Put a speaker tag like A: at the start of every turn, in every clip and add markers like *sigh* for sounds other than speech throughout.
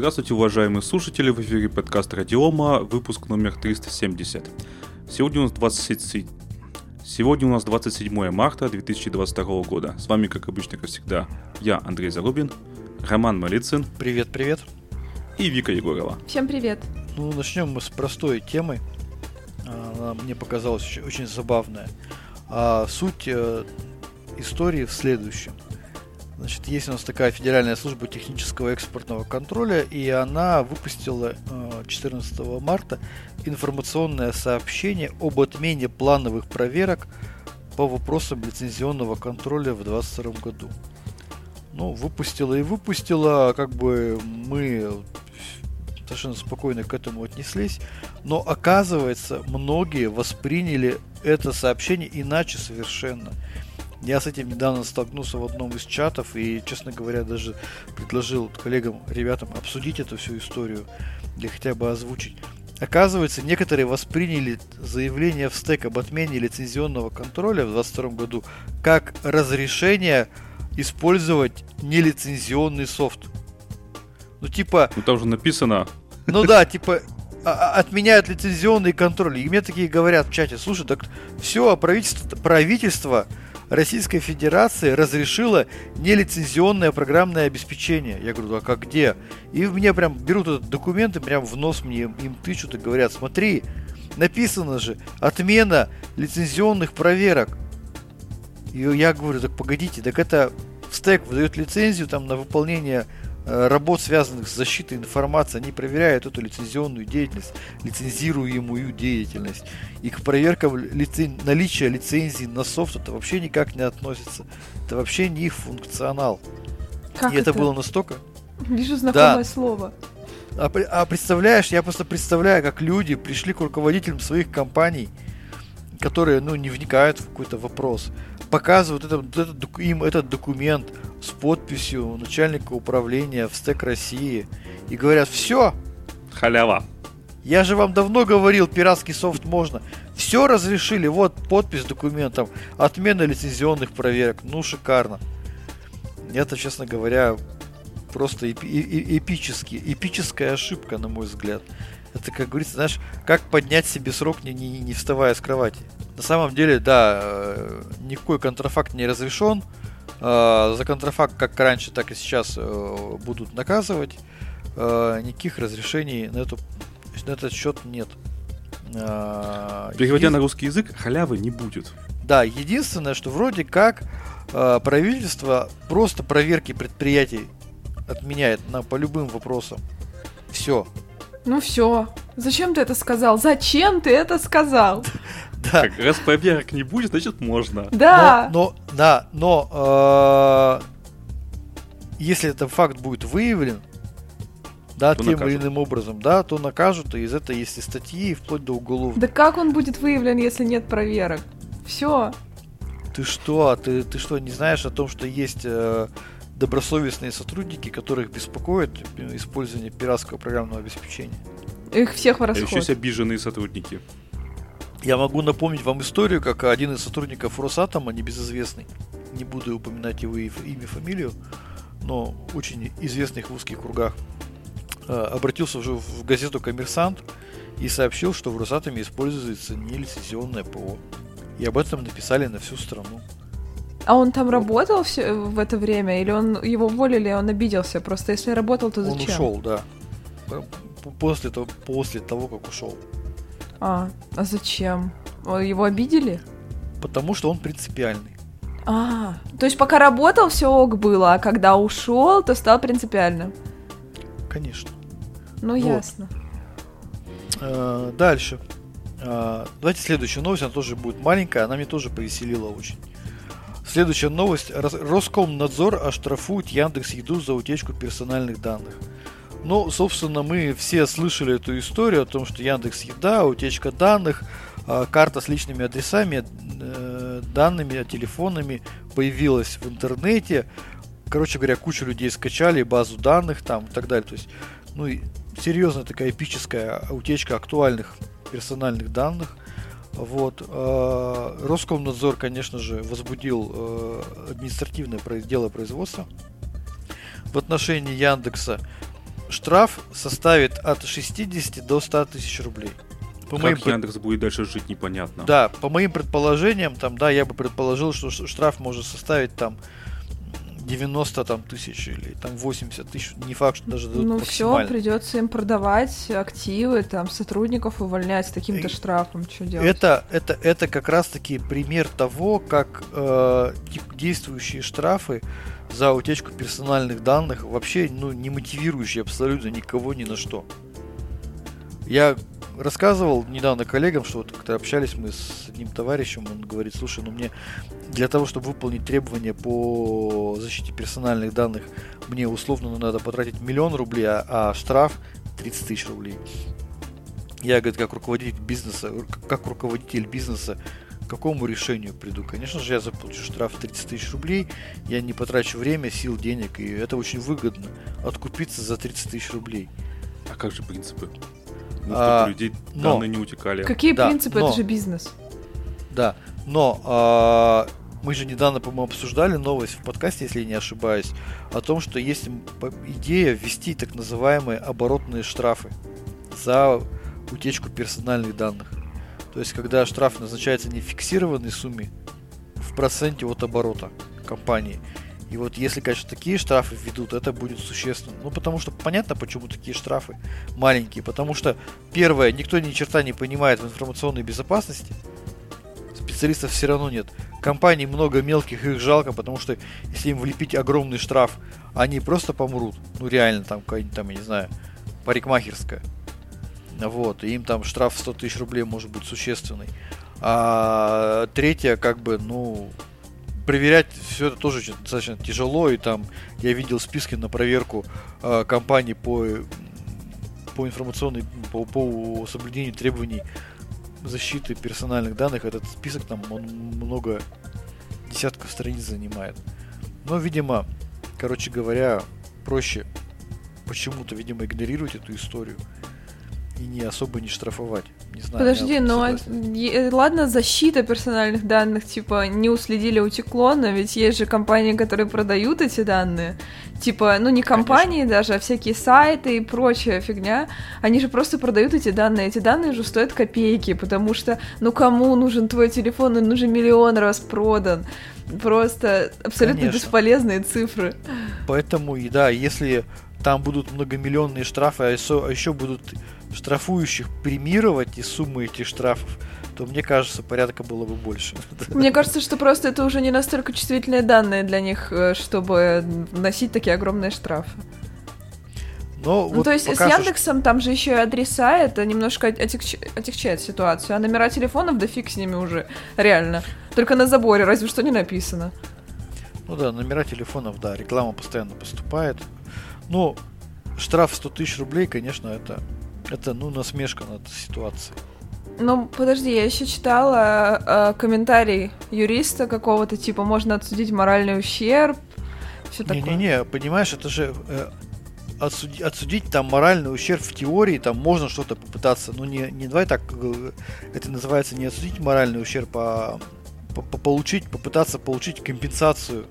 A: Здравствуйте, уважаемые слушатели, в эфире подкаст Радиома, выпуск номер 370. Сегодня у нас 27... Сегодня у нас 27 марта 2022 года. С вами, как обычно, как всегда, я, Андрей Зарубин, Роман Малицын.
B: Привет, привет.
A: И Вика Егорова.
C: Всем привет.
B: Ну, начнем мы с простой темы. Она мне показалась очень, очень забавная. А суть э, истории в следующем. Значит, есть у нас такая Федеральная служба технического экспортного контроля, и она выпустила 14 э, марта информационное сообщение об отмене плановых проверок по вопросам лицензионного контроля в 2022 году. Ну, выпустила и выпустила, как бы мы совершенно спокойно к этому отнеслись, но оказывается, многие восприняли это сообщение иначе совершенно. Я с этим недавно столкнулся в одном из чатов и, честно говоря, даже предложил коллегам, ребятам обсудить эту всю историю или хотя бы озвучить. Оказывается, некоторые восприняли заявление в стек об отмене лицензионного контроля в 2022 году как разрешение использовать нелицензионный софт.
A: Ну, типа... Ну, там же написано...
B: Ну да, типа, а, а, отменяют лицензионный контроль. И мне такие говорят в чате, слушай, так все, правительство, правительство Российская Федерация разрешила нелицензионное программное обеспечение. Я говорю, а как где? И мне прям берут этот документ и прям в нос мне им тычут и говорят, смотри, написано же, отмена лицензионных проверок. И я говорю, так погодите, так это стек выдает лицензию там на выполнение работ, связанных с защитой информации, они проверяют эту лицензионную деятельность, лицензируемую деятельность. И к проверкам лицен... наличия лицензии на софт это вообще никак не относится. Это вообще не их функционал.
C: Как
B: И это, это было настолько...
C: Вижу знакомое да. слово.
B: А, а представляешь, я просто представляю, как люди пришли к руководителям своих компаний, которые, ну, не вникают в какой-то вопрос, показывают это, этот, им этот документ с подписью начальника управления в СТЭК России и говорят, все.
A: Халява.
B: Я же вам давно говорил, пиратский софт можно. Все разрешили, вот подпись документом, отмена лицензионных проверок. Ну, шикарно. Это, честно говоря, просто эпи- э- эпический, эпическая ошибка, на мой взгляд. Это, как говорится, знаешь, как поднять себе срок, не, не, не вставая с кровати. На самом деле, да, э, никакой контрафакт не разрешен. Э, за контрафакт, как раньше, так и сейчас э, будут наказывать. Никаких разрешений на, эту, на этот счет нет.
A: Переводя Еди... на русский язык, халявы не будет.
B: Да, единственное, что вроде как правительство просто проверки предприятий отменяет на, по любым вопросам. Все.
C: Ну все. Зачем ты это сказал? Зачем ты это сказал? *laughs*
A: Да. Как раз проверок не будет, значит можно.
C: Да.
B: Но, но да, но э, если этот факт будет выявлен, да, то тем накажут. или иным образом, да, то накажут, и из этого есть и статьи, вплоть до уголовных.
C: Да как он будет выявлен, если нет проверок? Все.
B: Ты что? Ты, ты что, не знаешь о том, что есть э, добросовестные сотрудники, которых беспокоит использование пиратского программного обеспечения.
C: Их всех в расход.
A: А еще есть обиженные сотрудники.
B: Я могу напомнить вам историю, как один из сотрудников Росатома, небезызвестный, не буду упоминать его имя, фамилию, но очень известный в узких кругах, э, обратился уже в газету «Коммерсант» и сообщил, что в Росатоме используется нелицензионное ПО. И об этом написали на всю страну.
C: А он там работал все в это время? Или он его уволили, он обиделся? Просто если работал, то зачем?
B: Он ушел, да. После того, после того, как ушел.
C: А, а зачем? Его обидели?
B: Потому что он принципиальный.
C: А, то есть пока работал, все ок было, а когда ушел, то стал принципиальным.
B: Конечно.
C: Ну, вот. ясно.
B: А, дальше. А, давайте следующую новость, она тоже будет маленькая, она мне тоже повеселила очень. Следующая новость. Роскомнадзор оштрафует Яндекс Еду за утечку персональных данных. Ну, собственно, мы все слышали эту историю о том, что Яндекс Еда, утечка данных, а, карта с личными адресами, э, данными, телефонами появилась в интернете. Короче говоря, куча людей скачали базу данных там и так далее. То есть, ну, серьезная такая эпическая утечка актуальных персональных данных. Вот. А, Роскомнадзор, конечно же, возбудил э, административное дело производства в отношении Яндекса. штраф составит от 60 до 100 тысяч рублей.
A: По как моим... Яндекс будет дальше жить, непонятно.
B: Да, по моим предположениям, там, да, я бы предположил, что штраф может составить там 90 там, тысяч или там 80 тысяч, не факт, что даже дадут
C: Ну все, придется им продавать активы, там сотрудников увольнять с таким-то штрафом, что делать?
B: Это, это, это как раз-таки пример того, как э, действующие штрафы за утечку персональных данных вообще ну, не мотивирующие абсолютно никого ни на что. Я рассказывал недавно коллегам, что вот когда общались мы с одним товарищем, он говорит, слушай, ну мне для того, чтобы выполнить требования по защите персональных данных, мне условно надо потратить миллион рублей, а, а штраф 30 тысяч рублей. Я, говорит, как руководитель бизнеса, как руководитель бизнеса, к какому решению приду? Конечно же, я заплачу штраф 30 тысяч рублей, я не потрачу время, сил, денег, и это очень выгодно, откупиться за 30 тысяч рублей.
A: А как же принципы? Ну, чтобы а, людей но, данные не утекали.
C: Какие да, принципы? Но, это же бизнес.
B: Да, но а, мы же недавно, по-моему, обсуждали новость в подкасте, если я не ошибаюсь, о том, что есть идея ввести так называемые оборотные штрафы за утечку персональных данных. То есть, когда штраф назначается не в фиксированной сумме, в проценте от оборота компании, и вот если, конечно, такие штрафы введут, это будет существенно. Ну, потому что понятно, почему такие штрафы маленькие. Потому что, первое, никто ни черта не понимает в информационной безопасности. Специалистов все равно нет. Компаний много мелких, их жалко, потому что если им влепить огромный штраф, они просто помрут. Ну, реально, там, какая-нибудь, там, я не знаю, парикмахерская. Вот, и им там штраф в 100 тысяч рублей может быть существенный. А третье, как бы, ну, проверять все это тоже достаточно тяжело, и там я видел списки на проверку э, компаний по, по информационной, по, по соблюдению требований защиты персональных данных. Этот список там он много десятков страниц занимает. Но, видимо, короче говоря, проще почему-то, видимо, игнорировать эту историю и не особо не штрафовать. Не знаю,
C: Подожди, ну а, ладно, защита персональных данных, типа, не уследили, утекло, но ведь есть же компании, которые продают эти данные. Типа, ну не компании Конечно. даже, а всякие сайты и прочая фигня. Они же просто продают эти данные. Эти данные же стоят копейки, потому что, ну кому нужен твой телефон, он уже миллион раз продан. Просто абсолютно Конечно. бесполезные цифры.
B: Поэтому, и да, если там будут многомиллионные штрафы, а еще, а еще будут штрафующих премировать и суммы этих штрафов, то мне кажется, порядка было бы больше. *laughs*
C: Мне кажется, что просто это уже не настолько чувствительные данные для них, э, чтобы носить такие огромные штрафы. Но ну, вот то есть с Яндексом что... там же еще и адреса, это немножко отягч... отягчает ситуацию, а номера телефонов, да фиг с ними уже, реально. Только на заборе, разве что не написано.
B: Ну да, номера телефонов, да, реклама постоянно поступает. Ну, штраф 100 тысяч рублей, конечно, это это, ну, насмешка над ситуацией.
C: Ну, подожди, я еще читала э, комментарий юриста какого-то, типа, можно отсудить моральный ущерб, все такое.
B: Не-не-не, понимаешь, это же э, отсудить, отсудить там моральный ущерб в теории, там можно что-то попытаться, ну, не, не давай так, э, это называется не отсудить моральный ущерб, а получить, попытаться получить компенсацию,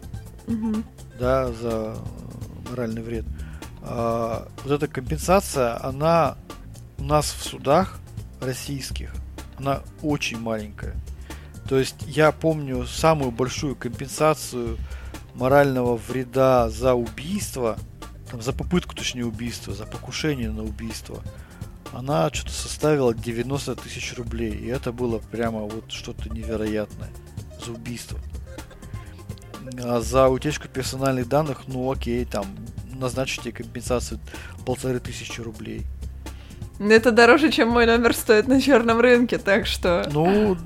B: угу. да, за моральный вред. А, вот эта компенсация, она у нас в судах российских она очень маленькая. То есть я помню самую большую компенсацию морального вреда за убийство, там, за попытку, точнее, убийства, за покушение на убийство, она что-то составила 90 тысяч рублей. И это было прямо вот что-то невероятное за убийство. А за утечку персональных данных, ну окей, там назначите компенсацию полторы тысячи рублей.
C: Это дороже, чем мой номер стоит на черном рынке, так что...
B: Ну,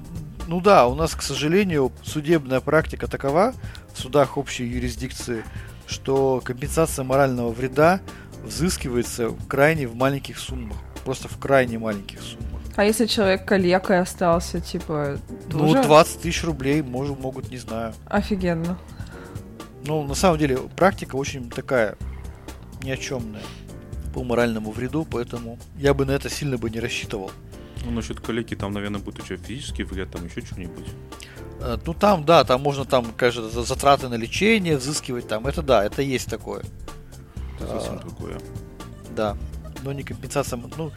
B: ну да, у нас, к сожалению, судебная практика такова в судах общей юрисдикции, что компенсация морального вреда взыскивается в крайне в маленьких суммах. Просто в крайне маленьких суммах.
C: А если человек калекой остался, типа...
B: Ну, 20 тысяч рублей может, могут, не знаю.
C: Офигенно.
B: Ну, на самом деле, практика очень такая ни о чемная по моральному вреду, поэтому я бы на это сильно бы не рассчитывал.
A: Ну, насчет коллеги там, наверное, будет еще физический вред, там еще что-нибудь.
B: Э, ну, там, да, там можно, там, конечно, затраты на лечение взыскивать, там, это да, это есть такое.
A: Это совсем а, другое.
B: Да. Но не компенсация. Ну,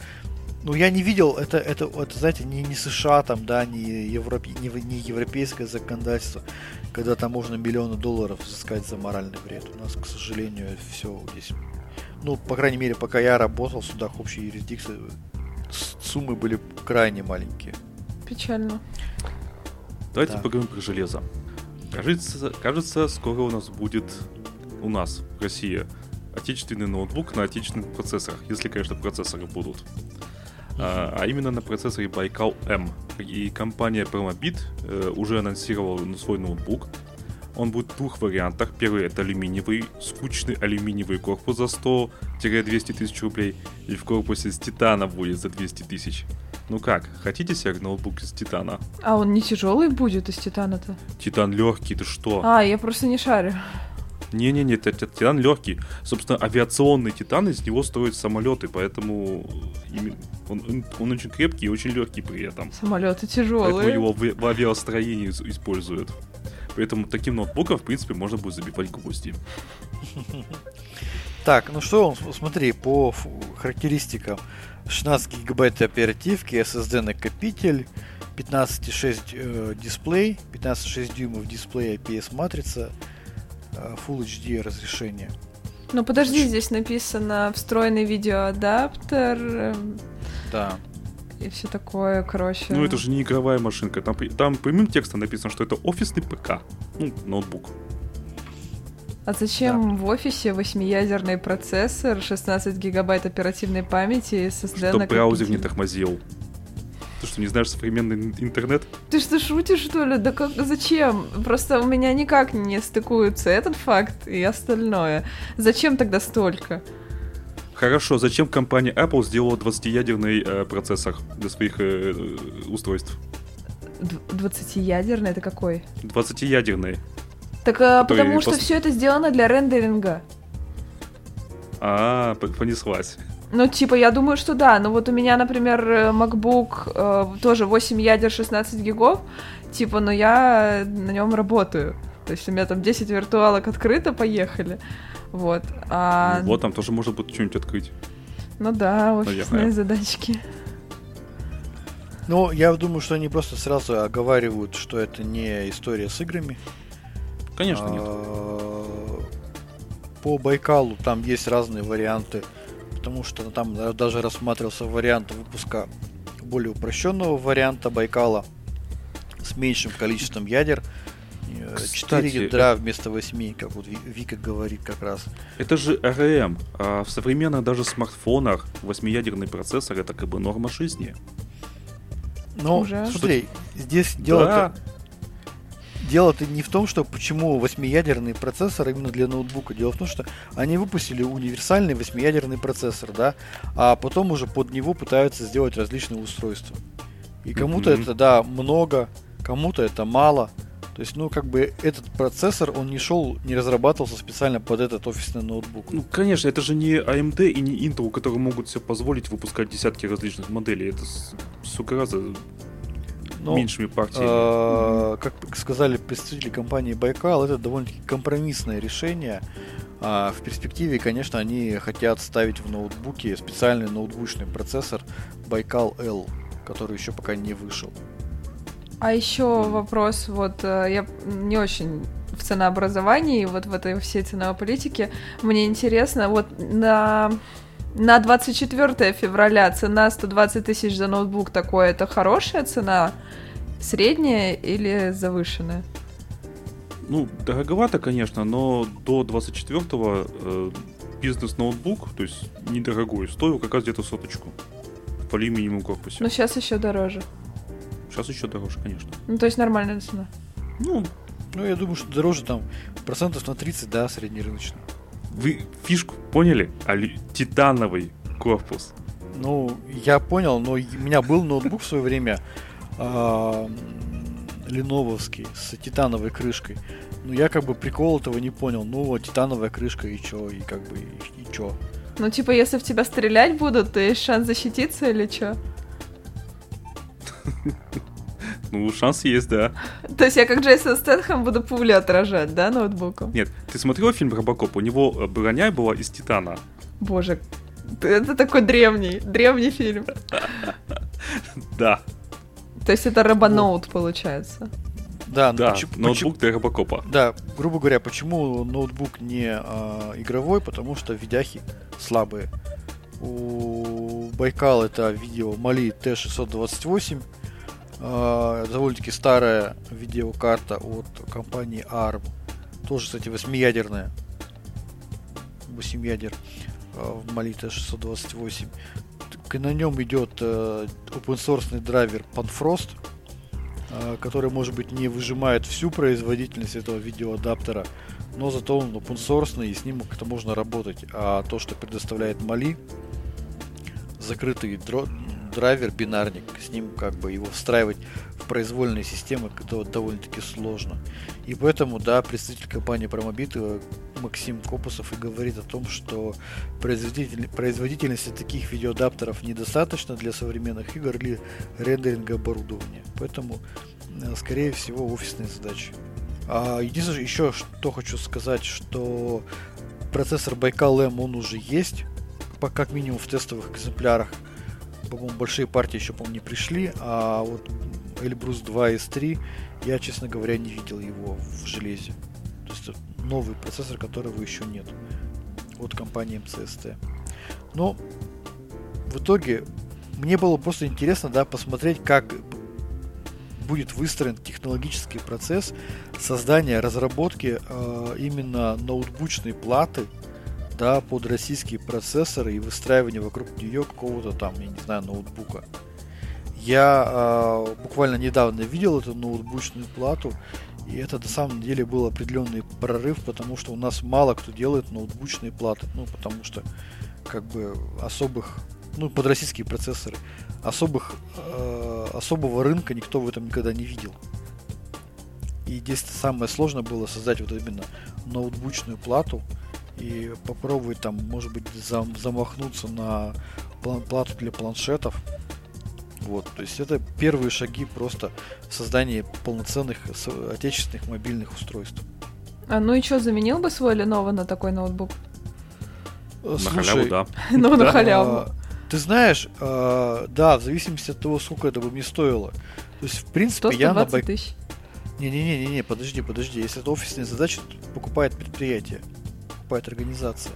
B: ну я не видел, это, это, это знаете, не, не США там, да, не, Европе, не, не европейское законодательство, когда там можно миллионы долларов взыскать за моральный вред. У нас, к сожалению, все здесь. Ну, по крайней мере, пока я работал в судах общей юрисдикции, суммы были крайне маленькие.
C: Печально.
A: Давайте да. поговорим про железо. Кажется, кажется, скоро у нас будет у нас в России отечественный ноутбук на отечественных процессорах, если, конечно, процессоры будут. А, а именно на процессоре Baikal M. И компания Promobit э, уже анонсировала свой ноутбук. Он будет в двух вариантах. Первый это алюминиевый, скучный алюминиевый корпус за 100-200 тысяч рублей. И в корпусе с титана будет за 200 тысяч. Ну как, хотите себе ноутбук из титана?
C: А он не тяжелый будет из титана-то?
A: Титан легкий, ты что?
C: А, я просто не шарю.
A: Не-не-не, титан легкий. Собственно, авиационный титан, из него строят самолеты, поэтому он, он, он очень крепкий и очень легкий при этом.
C: Самолеты тяжелые.
A: Поэтому его в, в авиастроении используют. Поэтому таким ноутбуком, в принципе, можно будет забивать гвозди. *laughs*
B: Так, ну что, смотри, по характеристикам. 16 гигабайт оперативки, SSD накопитель, 15,6 э, дисплей, 15,6 дюймов дисплей IPS матрица, э, Full HD разрешение.
C: Ну подожди, Значит... здесь написано встроенный видеоадаптер.
B: Эм, да.
C: И все такое, короче.
A: Ну это же не игровая машинка. Там, там помимо текста написано, что это офисный ПК. Ну, ноутбук.
C: А зачем да. в офисе восьмиядерный процессор, 16 гигабайт оперативной памяти и SSD
A: Чтоб браузер не тормозил. Ты что, не знаешь современный интернет?
C: Ты что, шутишь, что ли? Да как, зачем? Просто у меня никак не стыкуются этот факт и остальное. Зачем тогда столько?
A: Хорошо, зачем компания Apple сделала 20-ядерный э, процессор для своих э, э устройств?
C: 20-ядерный это какой?
A: 20-ядерный.
C: Так а, потому что пос... все это сделано для рендеринга.
A: А, понеслась.
C: Ну, типа, я думаю, что да. Но вот у меня, например, MacBook э, тоже 8 ядер 16 гигов. Типа, но я на нем работаю. То есть у меня там 10 виртуалок открыто, поехали. Вот. А...
A: Ну, вот, там тоже можно будет что-нибудь открыть.
C: Ну да, офисные Наверное. задачки.
B: Ну, я думаю, что они просто сразу оговаривают, что это не история с играми.
A: Конечно, нет.
B: А, по Байкалу там есть разные варианты, потому что там даже рассматривался вариант выпуска более упрощенного варианта Байкала с меньшим количеством ядер. Кстати, 4 ядра вместо 8, как вот Вика говорит как раз.
A: Это же РМ. А в современных даже смартфонах 8-ядерный процессор это как бы норма жизни.
B: Ну, смотри, здесь дело да дело-то не в том, что почему восьмиядерный процессор именно для ноутбука. Дело в том, что они выпустили универсальный восьмиядерный процессор, да, а потом уже под него пытаются сделать различные устройства. И кому-то mm-hmm. это, да, много, кому-то это мало. То есть, ну, как бы этот процессор, он не шел, не разрабатывался специально под этот офисный ноутбук.
A: Ну, конечно, это же не AMD и не Intel, которые могут себе позволить выпускать десятки различных моделей. Это, сука, раза ну, меньшими партиями.
B: Э, как сказали представители компании Байкал, это довольно-таки компромиссное решение. А в перспективе, конечно, они хотят ставить в ноутбуке специальный ноутбучный процессор Байкал L, который еще пока не вышел.
C: А еще вопрос, вот э, я не очень в ценообразовании, вот в этой всей ценовой политике, мне интересно, вот на на 24 февраля цена 120 тысяч за ноутбук такое, это хорошая цена? Средняя или завышенная?
A: Ну, дороговато, конечно, но до 24-го э, бизнес-ноутбук, то есть недорогой, стоил как раз где-то соточку в алюминиевом корпусе.
C: Но сейчас еще дороже.
A: Сейчас еще дороже, конечно.
C: Ну, то есть нормальная цена.
B: Ну, ну, я думаю, что дороже там процентов на 30, да, среднерыночный.
A: Вы фишку поняли? Алю... Титановый корпус.
B: Ну, я понял, но у меня был ноутбук в свое время э, ленововский с титановой крышкой. Ну, я как бы прикол этого не понял. Ну, вот титановая крышка и чё, и как бы, и, и чё.
C: Ну, типа, если в тебя стрелять будут, то есть шанс защититься или чё? *laughs*
A: Ну, шанс есть, да.
C: То есть я как Джейсон Стэтхэм буду пули отражать, да, ноутбуком?
A: Нет, ты смотрел фильм «Робокоп»? У него броня была из титана.
C: Боже, Это такой древний, древний фильм. *laughs*
A: Да,
C: То есть это Робоноут получается.
B: Да, ну
A: да,
B: почему-
A: ноутбук для Робокопа.
B: Да, грубо говоря, почему ноутбук не а, игровой? Потому что видяхи слабые. У Байкал это видео Мали Т628. А, довольно-таки старая видеокарта от компании ARM. Тоже, кстати, восьмиядерная. 8 ядер а, в Мали Т628. Так, На нем идет э, open source драйвер Panfrost, э, который, может быть, не выжимает всю производительность этого видеоадаптера, но зато он open source и с ним как-то можно работать. А то, что предоставляет Mali, закрытый дро- драйвер, бинарник, с ним как бы его встраивать в произвольные системы, это довольно-таки сложно. И поэтому, да, представитель компании Promobit э, Максим Копусов и говорит о том, что производитель- производительности таких видеоадаптеров недостаточно для современных игр или рендеринга оборудования. Поэтому, э, скорее всего, офисные задачи. А единственное, еще что хочу сказать, что процессор Байкал M, он уже есть, как минимум в тестовых экземплярах. По-моему, большие партии еще, по-моему, не пришли, а вот Эльбрус 2 S3 я, честно говоря, не видел его в железе. То есть новый процессор, которого еще нет от компании MCST. Но в итоге мне было просто интересно, да, посмотреть, как будет выстроен технологический процесс создания, разработки э, именно ноутбучной платы, да, под российские процессоры и выстраивания вокруг нее какого-то там, я не знаю, ноутбука. Я э, буквально недавно видел эту ноутбучную плату, и это на самом деле был определенный прорыв, потому что у нас мало кто делает ноутбучные платы, ну, потому что как бы особых, ну, под российские процессоры, особых, э, особого рынка никто в этом никогда не видел. И здесь самое сложное было создать вот именно ноутбучную плату и попробовать там, может быть, зам- замахнуться на план- плату для планшетов. Вот, то есть это первые шаги просто в создании полноценных с- отечественных мобильных устройств.
C: А ну и что, заменил бы свой Lenovo на такой ноутбук?
B: Э,
A: На халяву, да. *laughs*
C: Ну, на халяву.
B: А, Ты знаешь, да, в зависимости от того, сколько это бы мне стоило. То есть, в принципе, я на
C: 120
B: байк...
C: тысяч.
B: Не-не-не, подожди, подожди. Если это офисные задачи, то покупает предприятие, покупает организация.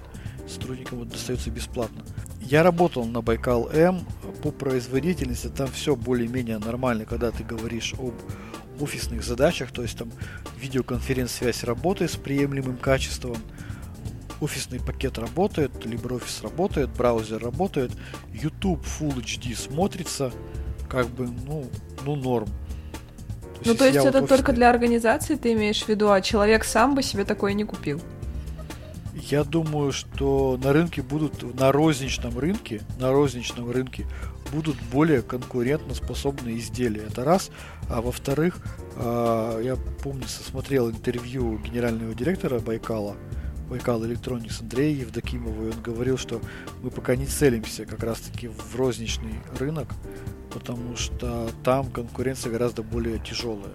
B: Сотрудникам вот достается бесплатно. Я работал на Байкал М по производительности, там все более-менее нормально, когда ты говоришь об офисных задачах, то есть там видеоконференц-связь работает с приемлемым качеством, офисный пакет работает, LibreOffice работает, браузер работает, YouTube Full HD смотрится, как бы, ну, ну норм.
C: Ну, то есть
B: я вот
C: это только
B: офисный-
C: для организации ты имеешь в виду, а человек сам бы себе такое не купил.
B: Я думаю, что на рынке будут, на розничном рынке, на розничном рынке будут более конкурентно способные изделия. Это раз. А во-вторых, а, я помню, смотрел интервью генерального директора Байкала, Байкал Электроникс Андрея Евдокимова, и он говорил, что мы пока не целимся как раз-таки в розничный рынок, потому что там конкуренция гораздо более тяжелая.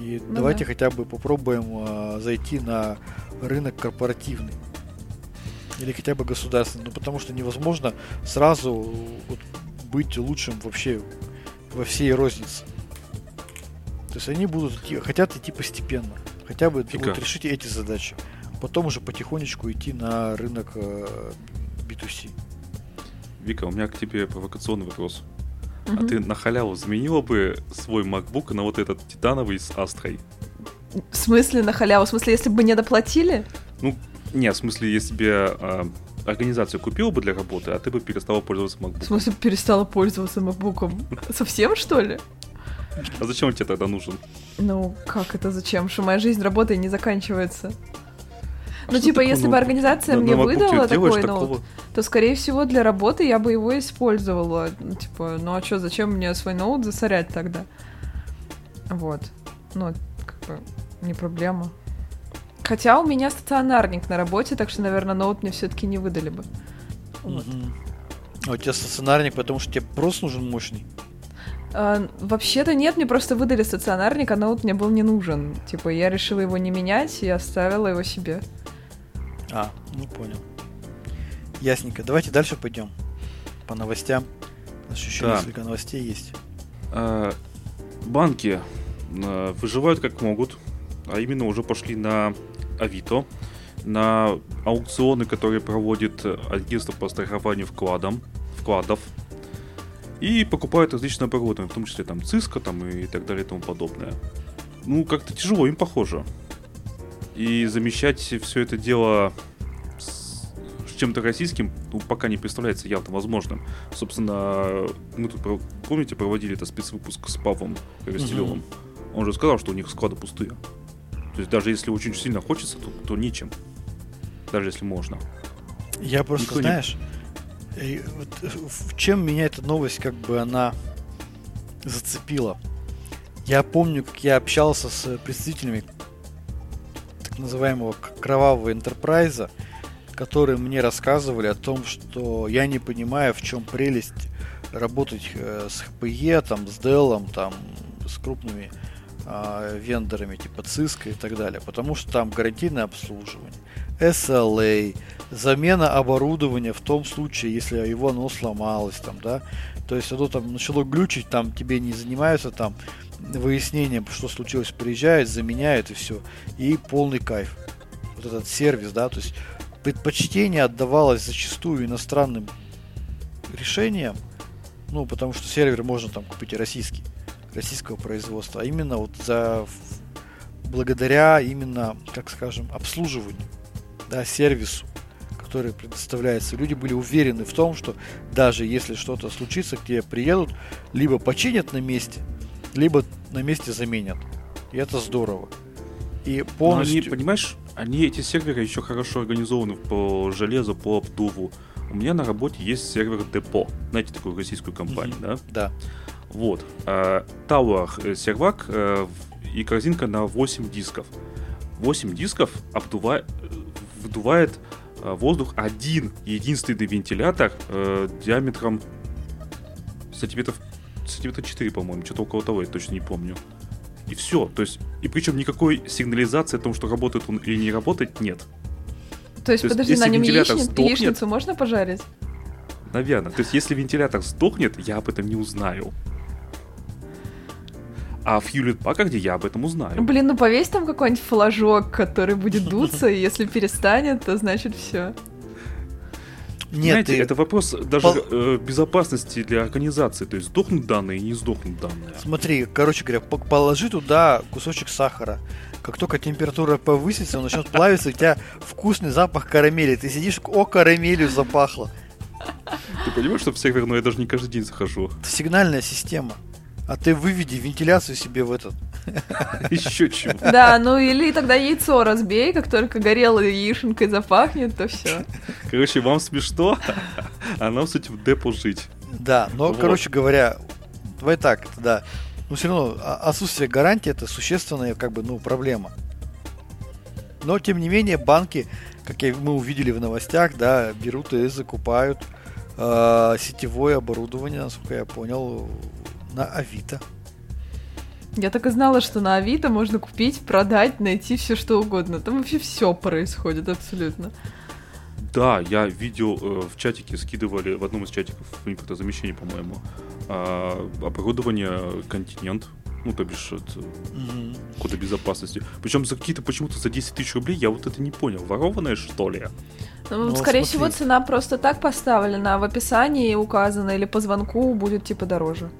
B: И
C: Ну
B: давайте
C: да.
B: хотя бы попробуем а, зайти на рынок корпоративный или хотя бы государственный, ну потому что невозможно сразу вот быть лучшим вообще во всей рознице. То есть они будут идти, хотят идти постепенно, хотя бы
A: Фига.
B: вот решить эти задачи, потом уже потихонечку идти на рынок э, B2C.
A: Вика, у меня к тебе провокационный вопрос. А
C: Мгм.
A: ты на халяву заменила бы свой MacBook на вот этот титановый с Астрой?
C: В смысле на халяву? В смысле, если бы не доплатили?
A: Ну, не, в смысле, если бы а, организацию купила бы для работы, а ты бы перестала пользоваться
C: В
A: MacBook.
C: смысле, перестала пользоваться макбуком? *laughs* Совсем, что ли?
A: А зачем он тебе тогда нужен?
C: Ну, как это зачем? Что моя жизнь работой не заканчивается.
A: А
C: Ну, типа,
A: такое
C: если бы
A: ноутбук?
C: организация
A: На-
C: мне
A: MacBook
C: выдала такой ноут, то, скорее всего, для работы я бы его использовала. Ну, Типа, ну а что, зачем мне свой ноут засорять тогда? Вот. Ну, как бы, не проблема. Хотя у меня стационарник на работе, так что, наверное, ноут мне все-таки не выдали бы. Вот.
B: А у тебя стационарник, потому что тебе просто нужен мощный.
C: А, вообще-то нет, мне просто выдали стационарник, а ноут мне был не нужен. Типа, я решила его не менять и оставила его себе.
B: А, ну понял. Ясненько. Давайте дальше пойдем по новостям. У нас еще
A: Да.
B: несколько новостей есть.
A: А, банки а, выживают как могут, а именно уже пошли на Авито, на аукционы, которые проводит агентство по страхованию вкладом, вкладов, и покупают различные оборудование, в том числе там Cisco там, и так далее и тому подобное. Ну, как-то тяжело им похоже. И замещать все это дело с, чем-то российским, ну, пока не представляется явно возможным. Собственно, мы тут, помните, проводили это спецвыпуск с Павлом Коростелевым. Он же сказал, что у них склады пустые. То есть даже если очень сильно хочется, то, то нечем. Даже если можно.
B: Я просто,
A: Никто не-
B: знаешь, и вот, э, в чем меня эта новость, как бы она зацепила. Я помню, как я общался с представителями так называемого кровавого энтерпрайза, которые мне рассказывали о том, что я не понимаю, в чем прелесть работать э, с ХПЕ, там, с Dell, там, с крупными вендорами типа Cisco и так далее, потому что там гарантийное обслуживание, SLA, замена оборудования в том случае, если его оно сломалось, там, да, то есть оно там начало глючить, там тебе не занимаются там выяснением, что случилось, приезжают, заменяют и все, и полный кайф. Вот этот сервис, да, то есть предпочтение отдавалось зачастую иностранным решениям, ну, потому что сервер можно там купить и российский, российского производства, а именно вот за благодаря именно, как скажем, обслуживанию, да, сервису, который предоставляется. Люди были уверены в том, что даже если что-то случится, к тебе приедут, либо починят на месте, либо на месте заменят. И это здорово. И
A: Но
B: полностью...
A: они, понимаешь, они эти серверы еще хорошо организованы по железу, по обдуву. У меня на работе есть сервер Депо. Знаете такую российскую компанию,
B: Мгм.
A: да?
B: Да.
A: Вот. А, Tower э, сервак э, и корзинка на 8 дисков. 8 дисков обдува... э, вдувает воздух один единственный вентилятор э, диаметром сантиметров, сантиметра 4, по-моему, что-то около того, я точно не помню. И все. То есть, и причем никакой сигнализации о том, что работает он или не работает, нет.
C: То есть,
A: То есть,
C: подожди,
A: если
C: на нем яични-
A: сдохнет-
C: яичницу можно пожарить?
A: Наверное. То есть, если вентилятор сдохнет, я об этом не узнаю. А в Hewlett Packard я об этом узнаю.
C: Блин, ну повесь там какой-нибудь флажок, который будет дуться, и если перестанет, то значит все.
B: Нет,
A: Знаете,
B: ты-
A: это вопрос даже
B: Пол-
A: э, безопасности для организации. То есть сдохнут данные и не сдохнут данные.
B: Смотри, короче говоря, по- положи туда кусочек сахара. Как только температура повысится, он начнет плавиться, у тебя вкусный запах карамели. Ты сидишь, о, карамелью запахло.
A: Ты понимаешь, что в серверную я даже не каждый день захожу?
B: Это сигнальная система. А ты выведи вентиляцию себе в этот. *laughs*
A: Еще чего.
C: Да, ну или тогда яйцо разбей, как только горелой яишенкой запахнет, то все.
A: Короче, вам смешно, а нам с этим депо жить.
B: Да, но,
A: Вот.
B: короче говоря, давай так, да. Но все равно а- отсутствие гарантии это существенная как бы, ну, проблема. Но, тем не менее, банки, как мы увидели в новостях, да, берут и закупают э, сетевое оборудование, насколько я понял, на Авито.
C: Я так и знала, что на Авито можно купить, продать, найти все что угодно. Там вообще все происходит абсолютно.
A: Да, я видел э, в чатике, скидывали в одном из чатиков импортозамещения, по-моему, а, оборудование континент, ну, то бишь от
B: Мгм.
A: кода безопасности. Причем за какие-то почему-то за 10 тысяч рублей я вот это не понял. Ворованное, что ли?
C: Ну,
B: Ну,
C: скорее
B: смотри.
C: всего, цена просто так поставлена, а в описании указана или по звонку будет типа дороже.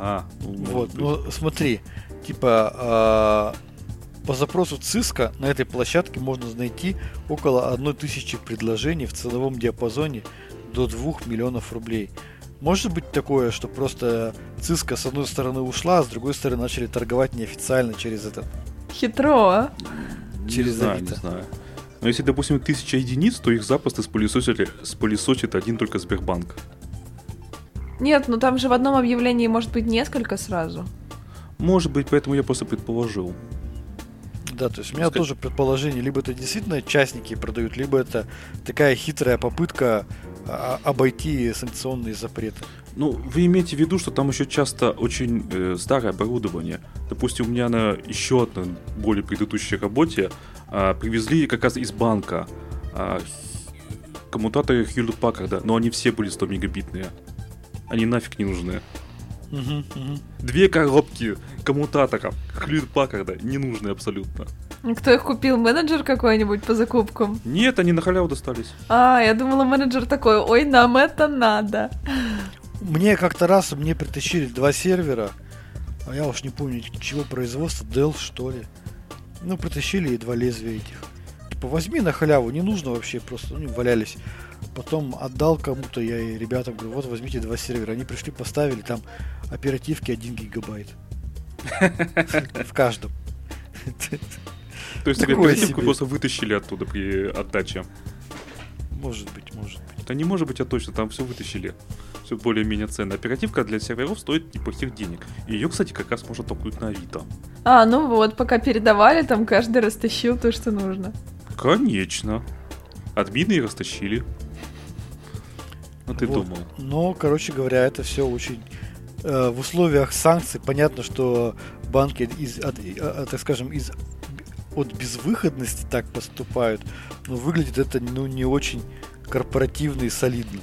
A: А, ну, может
B: Вот,
A: быть.
B: ну смотри, типа а, по запросу ЦИСКа на этой площадке можно найти около 1000 предложений в ценовом диапазоне до 2 миллионов рублей. Может быть такое, что просто ЦИСКа с одной стороны ушла, а с другой стороны начали торговать неофициально через этот.
C: Хитро, а?
A: Не
B: через
A: знаю,
B: Авито.
A: не знаю. Но если, допустим, тысяча единиц, то их запросто спылесосит, спылесосит один только Сбербанк.
C: Нет, ну там же в одном объявлении может быть несколько сразу.
A: Может быть, поэтому я просто предположил.
B: Да, то есть у меня
A: Пускай-
B: тоже предположение, либо это действительно частники продают, либо это такая хитрая попытка а, обойти санкционные запреты.
A: Ну, вы имеете в виду, что там еще часто очень э, старое оборудование. Допустим, у меня на еще одной более предыдущей работе а, привезли как раз из банка а, коммутаторы Hewlett Packard, но они все были 100 мегабитные. Они нафиг не нужны. Две коробки коммутаторов Hewlett Packard не нужны абсолютно.
C: Кто их купил? Менеджер какой-нибудь по закупкам?
A: Нет, они на халяву достались.
C: А, я думала, менеджер такой, ой, нам это надо.
B: Мне как-то раз мне притащили два сервера, а я уж не помню, чего производства, Dell что ли. Ну, притащили и два лезвия этих. Типа, возьми на халяву, не нужно вообще, просто ну, валялись. Потом отдал кому-то, я и ребятам говорю, вот возьмите два сервера. Они пришли, поставили, там оперативки 1 гигабайт. *laughs* В каждом.
A: То есть оперативку просто вытащили оттуда при отдаче.
B: Может быть, может быть.
A: Это не может быть, а точно, там все вытащили. Все более-менее ценно. Оперативка для серверов стоит неплохих денег. И ее, кстати, как раз можно толкнуть на Авито.
C: А, ну вот, пока передавали, там каждый растащил то, что нужно.
A: Конечно. Админы и растащили. Ну ты
B: Вот.
A: думал.
B: Но, короче говоря, это все очень э, в условиях санкций. Понятно, что банки из, от- и- а, так скажем, из от безвыходности так поступают, но выглядит это ну не очень корпоративно и солидно.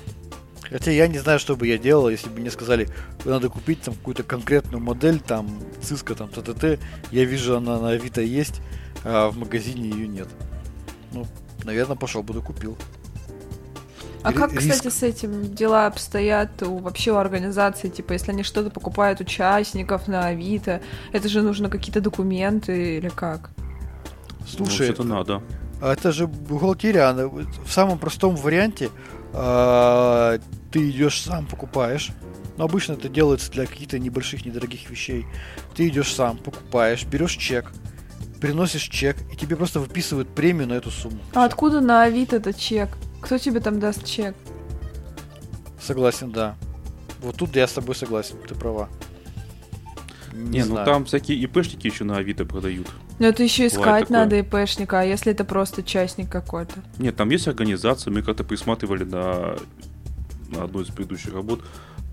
B: Хотя я не знаю, что бы я делал, если бы мне сказали, надо купить там какую-то конкретную модель, там Cisco, там ТТТ, я вижу, она на Авито есть, а в магазине ее нет. Ну, наверное, пошел бы купил.
C: А как, кстати,
B: риск.
C: с этим дела обстоят у вообще у организации? Типа, если они что-то покупают участников на Авито, это же нужно какие-то документы или как?
B: Слушай,
A: это надо.
B: А это же бухгалтерия, в самом простом варианте а, ты идешь сам покупаешь. Но обычно это делается для каких-то небольших, недорогих вещей. Ты идешь сам, покупаешь, берешь чек, приносишь чек, и тебе просто выписывают премию на эту сумму.
C: А откуда на Авито этот чек? Кто тебе там даст чек?
B: Согласен, да. Вот тут я с тобой согласен, ты права.
A: Не, ну
B: знаю.
A: там всякие ИПшники еще на Авито продают.
C: Ну это еще
A: Бывает
C: искать
A: такое.
C: надо ИПшника, а если это просто частник какой-то?
A: Нет, там есть организация, мы как-то присматривали на, на одной из предыдущих работ.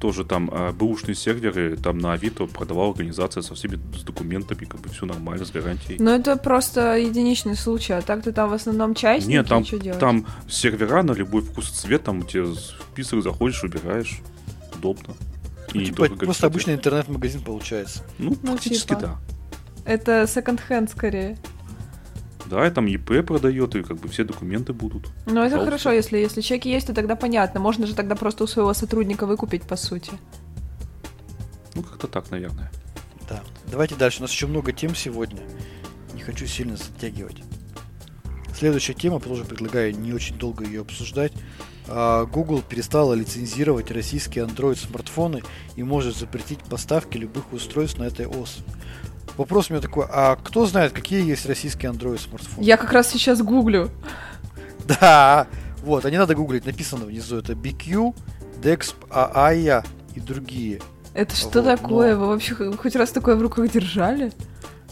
A: Тоже там а, бэушные серверы, там на Авито продавала организация со всеми с документами, как бы все нормально, с гарантией.
C: Ну это просто единичный случай, а так ты там в основном частники,
A: Нет, там,
C: что делать?
A: там сервера на любой вкус и цвет, там тебе список заходишь, убираешь. Удобно. И
B: Ну, типа, просто обычный интернет-магазин получается.
A: Ну,
C: Ну,
A: практически
C: типа.
A: да.
C: Это секонд-хенд скорее.
A: Да, и там ЕП продает, и как бы все документы будут.
C: Но это
A: Пожалуйста.
C: хорошо, если, если чеки есть, то тогда понятно. Можно же тогда просто у своего сотрудника выкупить, по сути.
A: Ну, как-то так, наверное.
B: Да. Давайте дальше. У нас еще много тем сегодня. Не хочу сильно затягивать. Следующая тема, тоже предлагаю не очень долго ее обсуждать. А, Google перестала лицензировать российские Android смартфоны и может запретить поставки любых устройств на этой ОС. Вопрос у меня такой, а кто знает, какие есть российские Android смартфоны?
C: Я как раз сейчас гуглю. *laughs*
B: Да, вот, а не надо гуглить, написано внизу, это BQ, Dexp, AAIA и другие.
C: Это что
B: Вот,
C: такое?
B: но-
C: Вы вообще хоть раз такое в руках держали?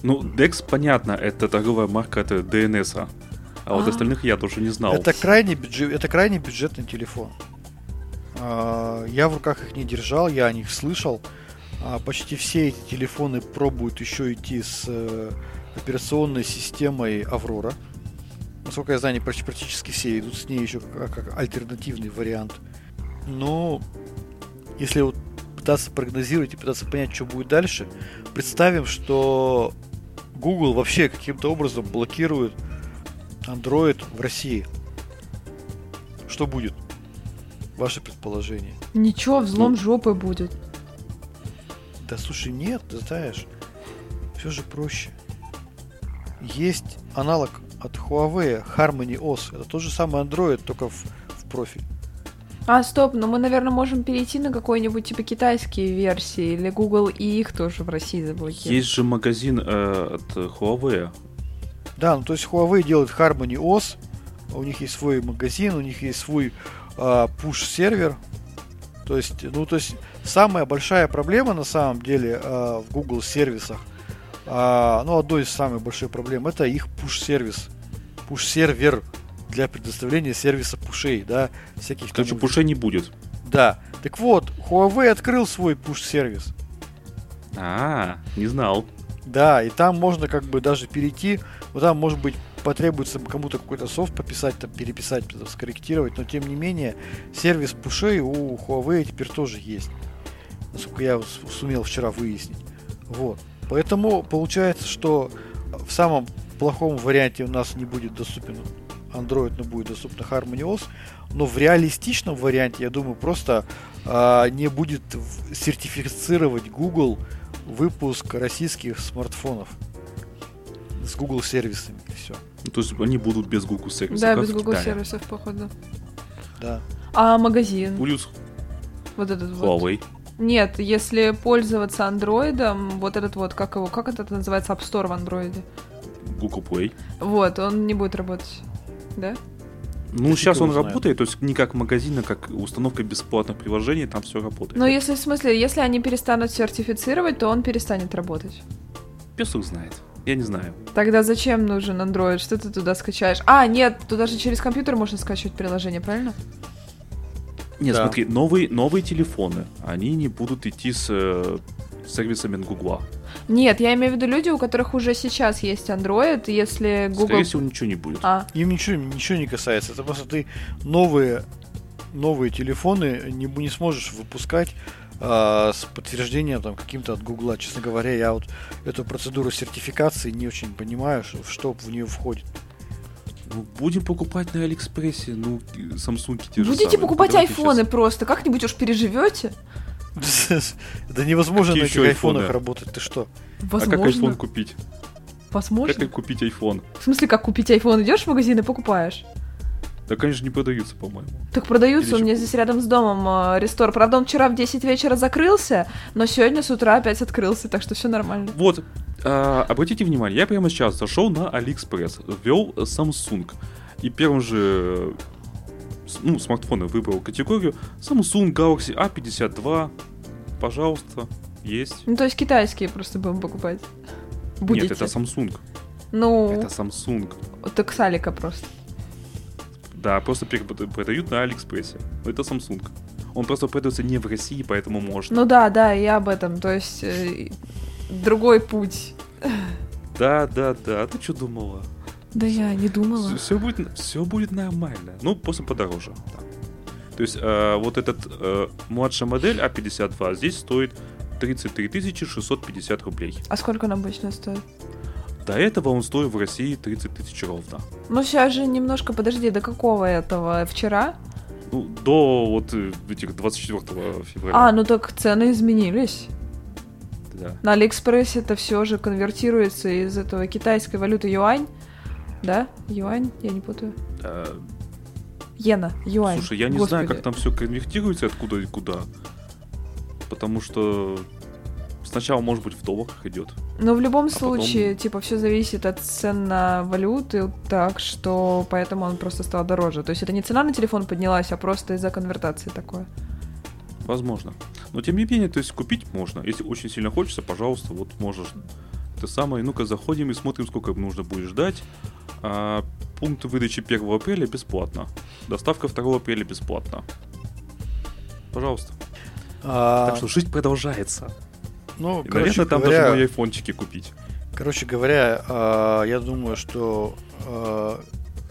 A: Ну, Dex, понятно, это торговая марка от DNS. А вот
C: А.
A: остальных я тоже не знал.
B: Это крайне, бюджет, это крайне бюджетный телефон. А, Я в руках их не держал, я о них слышал. А, Почти все эти телефоны пробуют еще идти с э, операционной системой Аврора. Насколько я знаю, почти, практически все идут с ней еще как, как альтернативный вариант. Но если вот пытаться прогнозировать и пытаться понять, что будет дальше, представим, что Google вообще каким-то образом блокирует Android в России. Что будет? Ваше предположение.
C: Ничего, взлом
A: Ну.
C: жопы будет.
B: Да слушай, нет, ты знаешь, все же проще. Есть аналог от Huawei, Harmony OS. Это тот же самый Android, только в, в профиль.
C: А, стоп, но мы, наверное, можем перейти на какой-нибудь типа китайские версии, или Google и их тоже в России заблокирует.
A: Есть же магазин э, от Huawei.
B: Да, ну то есть Huawei делает Harmony OS, у них есть свой магазин, у них есть свой а, push-сервер. То есть, ну то есть самая большая проблема на самом деле а, в Google сервисах, а, ну одной из самых больших проблем, это их push-сервис, push-сервер для предоставления сервиса пушей, да, всяких там
A: Короче, пушей не будет.
B: Да. Так вот, Huawei открыл свой push-сервис.
A: А, не знал.
B: Да, и там можно как бы даже перейти, вот там может быть потребуется кому-то какой-то софт пописать, там, переписать, там, скорректировать, но тем не менее сервис пушей у Huawei теперь тоже есть. Насколько я сумел вчера выяснить. Вот. Поэтому получается, что в самом плохом варианте у нас не будет доступен Android, но будет доступна HarmonyOS. Но в реалистичном варианте, я думаю, просто э, не будет сертифицировать Google выпуск российских смартфонов с Google сервисами. Все.
A: Ну, то есть они будут без Google сервисов.
C: Да, без Google сервисов, походу.
B: Да.
C: А магазин?
A: Плюс
C: вот этот
A: Huawei.
C: вот. Нет, если пользоваться андроидом, вот этот вот, как его, как это называется, App Store в андроиде?
A: Google Play.
C: Вот, он не будет работать, да?
A: Ну, Ты сейчас он знает. работает, то есть не как магазин, а как установка бесплатных приложений, там все работает.
C: Но если, в смысле, если они перестанут сертифицировать, то он перестанет работать.
A: Пес их знает. Я не знаю.
C: Тогда зачем нужен Android? Что ты туда скачаешь? А, нет, туда же через компьютер можно скачивать приложение, правильно?
A: Нет, да. смотри, новые, новые телефоны, они не будут идти с э, сервисами Гугла.
C: Нет, я имею в виду люди, у которых уже сейчас есть Android, если Google...
A: Скорее всего, ничего не будет.
B: А. Им ничего, ничего не касается. Это просто ты новые, новые телефоны не, не сможешь выпускать э, с подтверждением там каким-то от Гугла. Честно говоря, я вот эту процедуру сертификации не очень понимаю, что, что в нее входит.
A: Ну, будем покупать на Алиэкспрессе, ну, Samsung те же
C: Будете
A: самые.
C: покупать Давайте айфоны сейчас. просто, как-нибудь уж переживете. *laughs*
B: Да невозможно на этих айфонах работать, ты что?
A: А как айфон купить?
C: Возможно.
A: Как купить айфон?
C: В смысле, как купить айфон? Идешь в магазин и покупаешь?
A: Да, конечно, не продаются, по-моему.
C: Так продаются, Или у меня здесь рядом с домом э, рестор. Правда, он вчера в 10 вечера закрылся, но сегодня с утра опять открылся, так что все нормально.
A: Вот, э, обратите внимание, я прямо сейчас зашел на AliExpress, ввел Samsung, и первым же ну, смартфоны выбрал категорию Samsung Galaxy A52. Пожалуйста, есть.
C: Ну, то есть китайские просто будем покупать.
A: Будете. Нет, это Samsung.
C: Ну.
A: Это Samsung.
C: Так Салика просто.
A: Да, просто продают на Алиэкспрессе. Это Samsung. Он просто продается не в России, поэтому можно.
C: Ну да, да, я об этом. То есть э, другой путь.
A: Да, да, да. А ты что думала?
C: Да я не думала.
A: Все, все, будет, все будет нормально. Ну, просто подороже. Да. То есть э, вот этот э, младшая модель А52 здесь стоит 33 650 рублей.
C: А сколько она обычно стоит?
A: До этого он стоил в России 30 тысяч ровно.
C: Ну сейчас же немножко, подожди, до какого этого? Вчера?
A: Ну, до вот э, этих 24 февраля.
C: А, ну так цены изменились.
A: Да.
C: На Алиэкспрессе это все же конвертируется из этого китайской валюты юань да? Юань? Я не путаю. А... Иена, юань.
A: Слушай, я не Господи. знаю, как там все конвертируется, откуда и куда. Потому что сначала, может быть, в долларах идет.
C: Но в любом а случае, потом... типа, все зависит от цен на валюты, так что поэтому он просто стал дороже. То есть это не цена на телефон поднялась, а просто из-за конвертации такое.
A: Возможно. Но тем не менее, то есть купить можно. Если очень сильно хочется, пожалуйста, вот можешь это самое. Ну-ка заходим и смотрим, сколько нужно будет ждать. А, пункт выдачи 1 апреля бесплатно. Доставка 2 апреля бесплатно. Пожалуйста. А... Так что жизнь продолжается.
B: Ну,
A: и, короче наверное, там говоря... даже мои айфончики купить.
B: Короче говоря, а, я думаю, что а,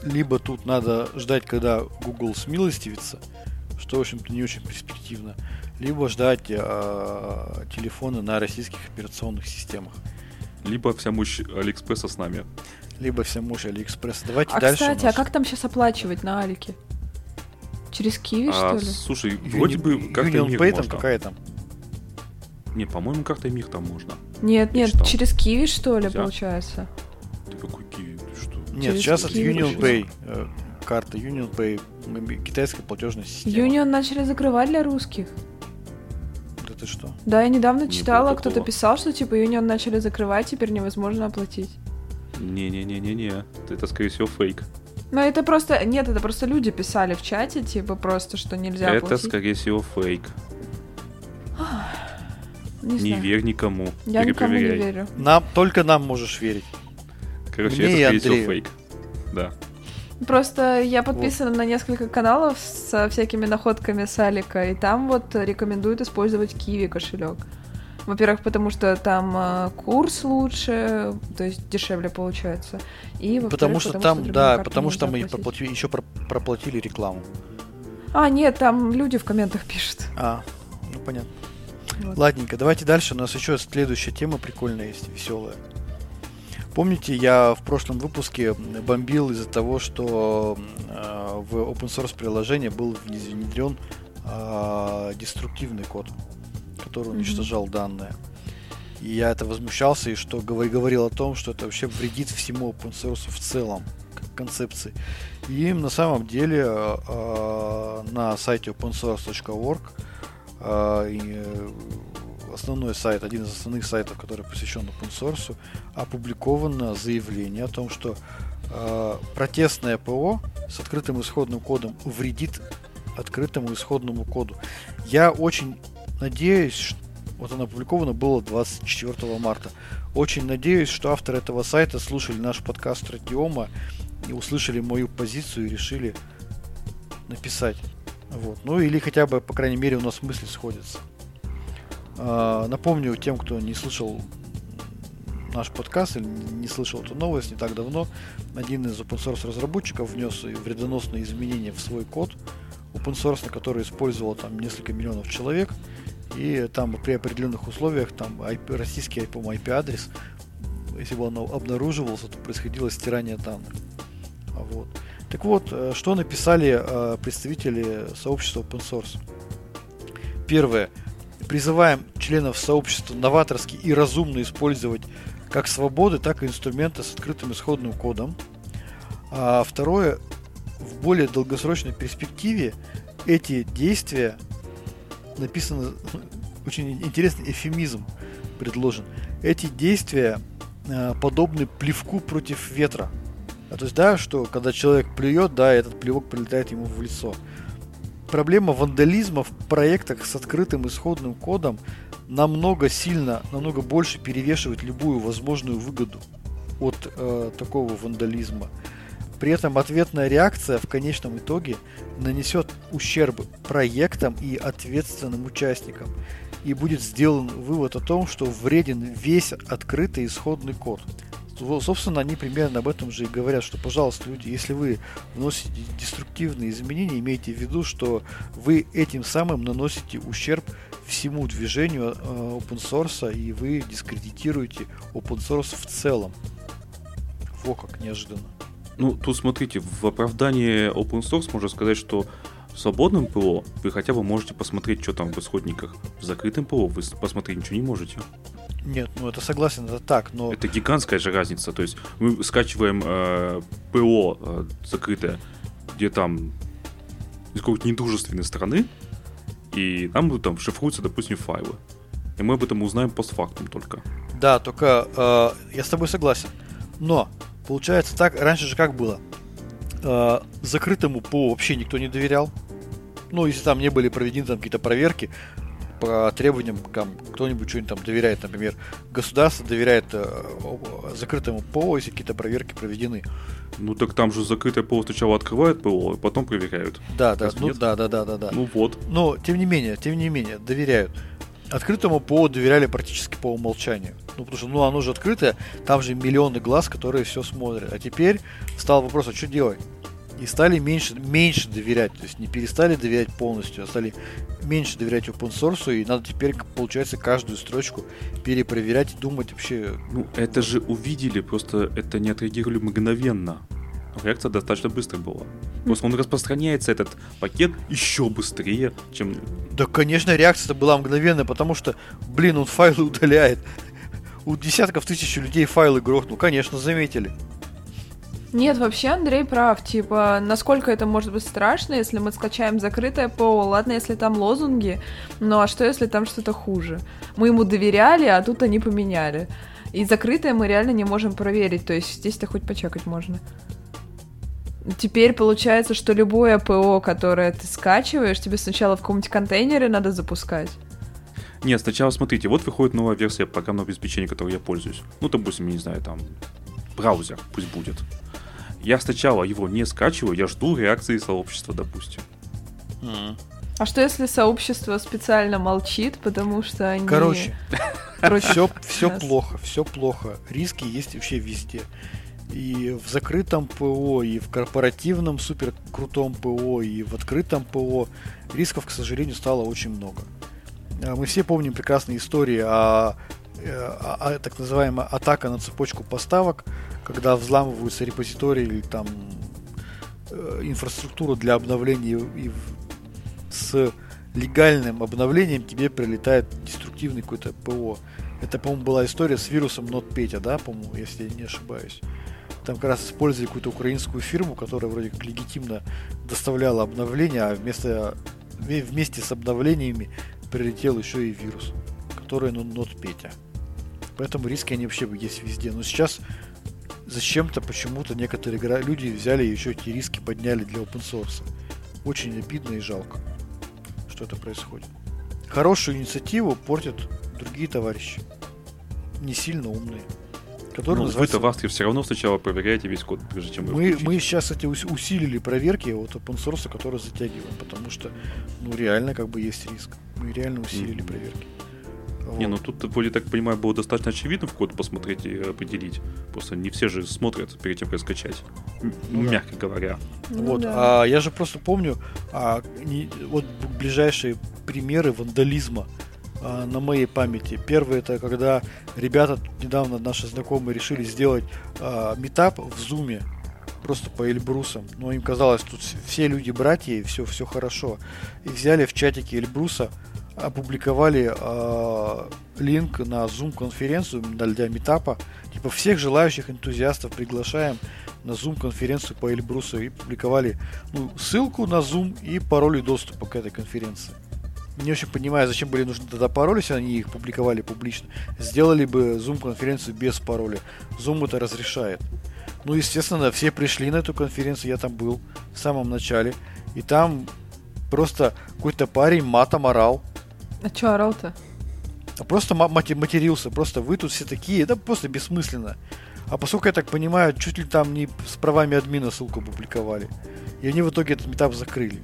B: либо тут надо ждать, когда Google смилостивится, что, в общем-то, не очень перспективно, либо ждать э, телефоны на российских операционных системах.
A: Либо вся мощь Алиэкспресса с нами
B: либо вся мощь Алиэкспресс. Давайте
C: а,
B: дальше.
C: Кстати, а как там сейчас оплачивать на Алике? Через Киви, а, что ли?
A: Слушай, Юни... вроде бы как-то
B: Union Pay там какая там?
A: Не, по-моему, как-то мир там можно.
C: Нет, Я нет, читал. через Киви, что ли, Нельзя. получается?
A: Ты какой Киви? Ты что?
B: Нет, через сейчас Kiwi. от Union Pay. Э, карта Union Pay, китайская платежная система.
C: Union начали закрывать для русских.
B: Да ты что?
C: Да, я недавно читала, кто-то писал, что типа Union начали закрывать, теперь невозможно оплатить.
A: Не-не-не-не-не. Это, скорее всего, фейк.
C: Но это просто... Нет, это просто люди писали в чате, типа, просто, что нельзя
A: Это, платить. скорее всего, фейк.
C: Не,
A: не верь никому.
C: Я никому не верю.
B: Нам, только нам можешь верить.
A: Короче, Мне это, скорее всего, фейк. Да.
C: Просто я подписана вот. на несколько каналов со всякими находками с Алика, и там вот рекомендуют использовать Киви кошелек. Во-первых, потому что там э, курс лучше, то есть дешевле получается. И
B: потому что
C: потому
B: там,
C: что
B: да, потому что мы проплатили, еще про- проплатили рекламу.
C: А, нет, там люди в комментах пишут.
B: А, ну понятно.
C: Вот.
B: Ладненько, давайте дальше. У нас еще следующая тема прикольная есть, веселая. Помните, я в прошлом выпуске бомбил из-за того, что э, в open source приложение был внедрен э, деструктивный код, который уничтожал данные. И я это возмущался и что говор- говорил о том, что это вообще вредит всему open source в целом, как концепции. И на самом деле э, э, на сайте opensource.org основной сайт, один из основных сайтов, который посвящен open source, опубликовано заявление о том, что э, протестное ПО с открытым исходным кодом вредит открытому исходному коду. Я очень надеюсь, что вот оно опубликовано было 24 марта. Очень надеюсь, что авторы этого сайта слушали наш подкаст Радиома и услышали мою позицию и решили написать. Вот. Ну или хотя бы, по крайней мере, у нас мысли сходятся. А, Напомню тем, кто не слышал наш подкаст или не слышал эту новость не так давно, один из open source разработчиков внес вредоносные изменения в свой код open source, который использовал там несколько миллионов человек, и там при определенных условиях там IP, российский по IP адрес, если бы он обнаруживался, то происходило стирание данных. Вот. Так вот, э, что написали э, представители сообщества open source? Первое. Призываем членов сообщества новаторски и разумно использовать как свободы, так и инструменты с открытым исходным кодом. А второе. В более долгосрочной перспективе эти действия написано *laughs* очень интересный эфемизм предложен. Эти действия э, подобны плевку против ветра. А то есть, да, что когда человек плюет, да, этот плевок прилетает ему в лицо. Проблема вандализма в проектах с открытым исходным кодом намного сильно, намного больше перевешивает любую возможную выгоду от э, такого вандализма. При этом ответная реакция в конечном итоге нанесет ущерб проектам и ответственным участникам. И будет сделан вывод о том, что вреден весь открытый исходный код. Собственно, они примерно об этом же и говорят, что, пожалуйста, люди, если вы вносите деструктивные изменения, имейте в виду, что вы этим самым наносите ущерб всему движению э, open source, и вы дискредитируете open source в целом. Во как неожиданно.
A: Ну, тут смотрите, в оправдании open source можно сказать, что в свободном ПО вы хотя бы можете посмотреть, что там в исходниках. В закрытом ПО вы посмотреть ничего не можете.
B: Нет, ну это согласен, это так, но
A: Это гигантская же разница. То есть мы скачиваем э, ПО э, закрытое, где там из какой-то недружественной страны, и нам там шифруются, допустим, файлы. И мы об этом узнаем постфактум только.
B: Да, только э, я с тобой согласен. Но получается так, раньше же как было? Э, закрытому ПО вообще никто не доверял. Ну, если там не были проведены там какие-то проверки по требованиям, там, кто-нибудь что-нибудь там доверяет, например, государство доверяет э, закрытому ПО, если какие-то проверки проведены.
A: Ну так там же закрытое ПО сначала открывают ПО, а потом проверяют.
B: Да, да, ну
A: нет?
B: да, да, да, да, да.
A: Ну вот.
B: Но, тем не менее, тем не менее, доверяют. Открытому ПО доверяли практически по умолчанию. Ну, потому что, ну, оно же открытое, там же миллионы глаз, которые все смотрят. А теперь стал вопрос, а что делать? И стали меньше, меньше доверять. То есть не перестали доверять полностью, а стали меньше доверять open source. И надо теперь, получается, каждую строчку перепроверять и думать вообще...
A: Ну это же увидели, просто это не отреагировали мгновенно. Реакция достаточно быстрая была. Просто он распространяется, этот пакет, еще быстрее, чем...
B: Да, конечно, реакция была мгновенная, потому что, блин, он файлы удаляет. У десятков тысяч людей файлы грохнул. Конечно, заметили.
C: Нет, вообще Андрей прав. Типа, насколько это может быть страшно, если мы скачаем закрытое ПО? Ладно, если там лозунги, ну а что, если там что-то хуже? Мы ему доверяли, а тут они поменяли. И закрытое мы реально не можем проверить, то есть здесь-то хоть почекать можно. Теперь получается, что любое ПО, которое ты скачиваешь, тебе сначала в каком-нибудь контейнере надо запускать.
A: Нет, сначала смотрите, вот выходит новая версия программного обеспечения, которой я пользуюсь. Ну, допустим, я не знаю, там, браузер пусть будет. Я сначала его не скачиваю, я жду реакции сообщества, допустим.
C: А А что если сообщество специально молчит, потому что они...
B: Короче,
C: против
B: все, все
C: нас?
B: плохо, все плохо. Риски есть вообще везде. И в закрытом ПО, и в корпоративном супер крутом ПО, и в открытом ПО рисков, к сожалению, стало очень много. А Мы все помним прекрасные истории о, э, о- о так называемой атака на цепочку поставок, когда взламываются репозитории или там э, инфраструктуру для обновления и с легальным обновлением тебе прилетает деструктивный какой-то ПО. Это, по-моему, была история с вирусом NotPetya, да, по-моему, если я не ошибаюсь. Там как раз использовали какую-то украинскую фирму, которая вроде как легитимно доставляла обновления, а вместо, вме- вместе с обновлениями прилетел еще и вирус, который ну, NotPetya. Поэтому риски они вообще есть везде. Но сейчас зачем-то почему-то некоторые люди взяли и еще эти риски подняли для open source. Очень обидно и жалко, что это происходит. Хорошую инициативу портят другие товарищи. Не сильно умные. Которые
A: Ну,
B: называются-
A: вы-то в Астре все равно сначала проверяете весь код, прежде чем
B: мы, мы сейчас эти ус- усилили проверки от open source, которые затягиваем, потому что, ну, реально как бы есть риск. Мы реально усилили
A: Мгм.
B: проверки.
A: Не,
B: Вот.
A: ну тут, вроде так понимаю, было достаточно очевидно в код посмотреть и определить. Просто не все же смотрят перед тем, как скачать. М-
B: Ну да.
A: Мягко говоря.
C: Ну
B: Вот,
C: да.
B: а я же просто помню, а, не- вот ближайшие примеры вандализма а, на моей памяти. Первый это когда ребята тут недавно наши знакомые решили сделать а, метап в зуме просто по Эльбрусам. Но им казалось, тут все люди братья и все, все хорошо. И взяли в чатике Эльбруса, опубликовали а, линк на Zoom конференцию для метапа. Типа всех желающих энтузиастов приглашаем на Zoom конференцию по Эльбрусу и публиковали ну, ссылку на Zoom и пароли доступа к этой конференции. Не очень понимаю, зачем были нужны тогда пароли, если они их публиковали публично. Сделали бы Zoom конференцию без пароля. Zoom это разрешает. Ну, естественно, все пришли на эту конференцию, я там был в самом начале. И там просто какой-то парень матом орал.
C: А чё орал-то?
B: А просто матерился, просто вы тут все такие, это просто бессмысленно. А поскольку я так понимаю, чуть ли там не с правами админа ссылку публиковали. И они в итоге этот метап закрыли,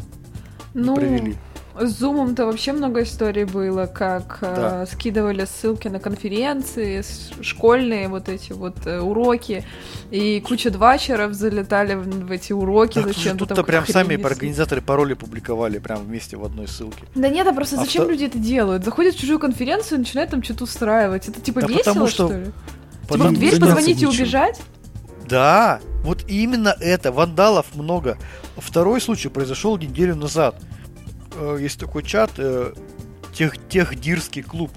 B: не
C: Ну,
B: провели.
C: С Зумом-то вообще много историй было, как э,
B: Да.
C: скидывали ссылки на конференции, школьные вот эти вот э, уроки, и куча двачеров залетали в, в эти уроки
B: Так,
C: зачем-то.
B: тут-то прям сами
C: несли.
B: организаторы пароли публиковали прям вместе в одной ссылке.
C: Да нет, а просто
B: А
C: зачем люди это делают? Заходят в чужую конференцию и начинают там что-то устраивать. Это типа
B: Да
C: весело,
B: потому что-
C: что ли? Типа
B: Потому-
C: в дверь позвонить и убежать?
B: Да, вот именно это. Вандалов много. Второй случай произошел неделю назад. Э, Есть такой чат, э, тех, техдирский клуб